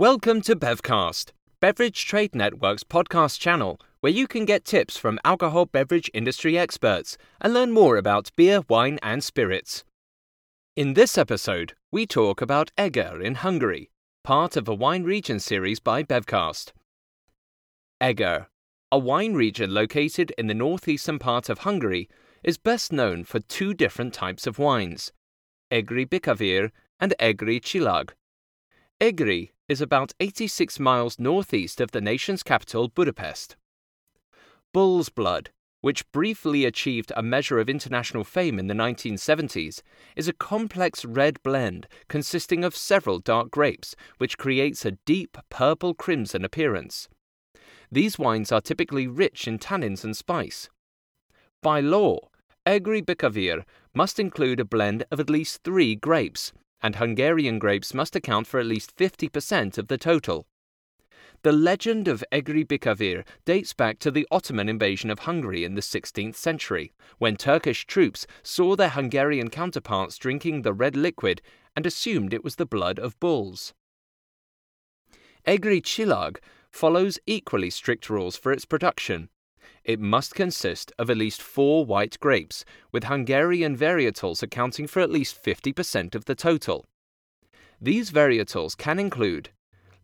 Welcome to Bevcast, Beverage Trade Network's podcast channel, where you can get tips from alcohol beverage industry experts and learn more about beer, wine, and spirits. In this episode, we talk about Eger in Hungary, part of a wine region series by Bevcast. Eger, a wine region located in the northeastern part of Hungary, is best known for two different types of wines, Egri Bikavér and Egri Csillag. Egri is about 86 miles northeast of the nation's capital, Budapest. Bull's Blood, which briefly achieved a measure of international fame in the 1970s, is a complex red blend consisting of several dark grapes, which creates a deep purple crimson appearance. These wines are typically rich in tannins and spice. By law, Egri Bikavér must include a blend of at least three grapes, and Hungarian grapes must account for at least 50% of the total. The legend of Egri Bikavér dates back to the Ottoman invasion of Hungary in the 16th century, when Turkish troops saw their Hungarian counterparts drinking the red liquid and assumed it was the blood of bulls. Egri Csillag follows equally strict rules for its production. It must consist of at least four white grapes, with Hungarian varietals accounting for at least 50% of the total. These varietals can include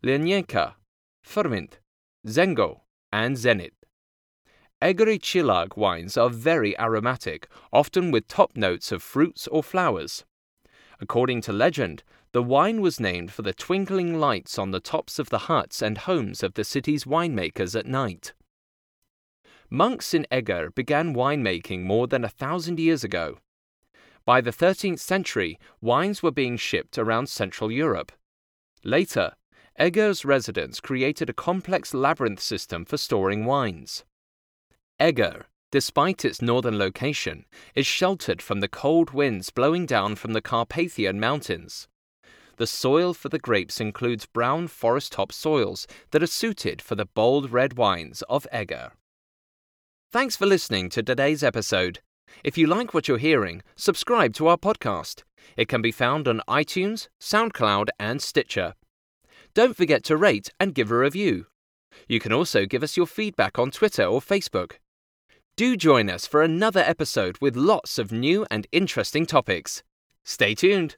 Leányka, Furmint, Zengő, and Zenit. Egri Csillag wines are very aromatic, often with top notes of fruits or flowers. According to legend, the wine was named for the twinkling lights on the tops of the huts and homes of the city's winemakers at night. Monks in Eger began winemaking more than a thousand years ago. By the 13th century, wines were being shipped around Central Europe. Later, Eger's residents created a complex labyrinth system for storing wines. Eger, despite its northern location, is sheltered from the cold winds blowing down from the Carpathian Mountains. The soil for the grapes includes brown forest top soils that are suited for the bold red wines of Eger. Thanks for listening to today's episode. If you like what you're hearing, subscribe to our podcast. It can be found on iTunes, SoundCloud, and Stitcher. Don't forget to rate and give a review. You can also give us your feedback on Twitter or Facebook. Do join us for another episode with lots of new and interesting topics. Stay tuned.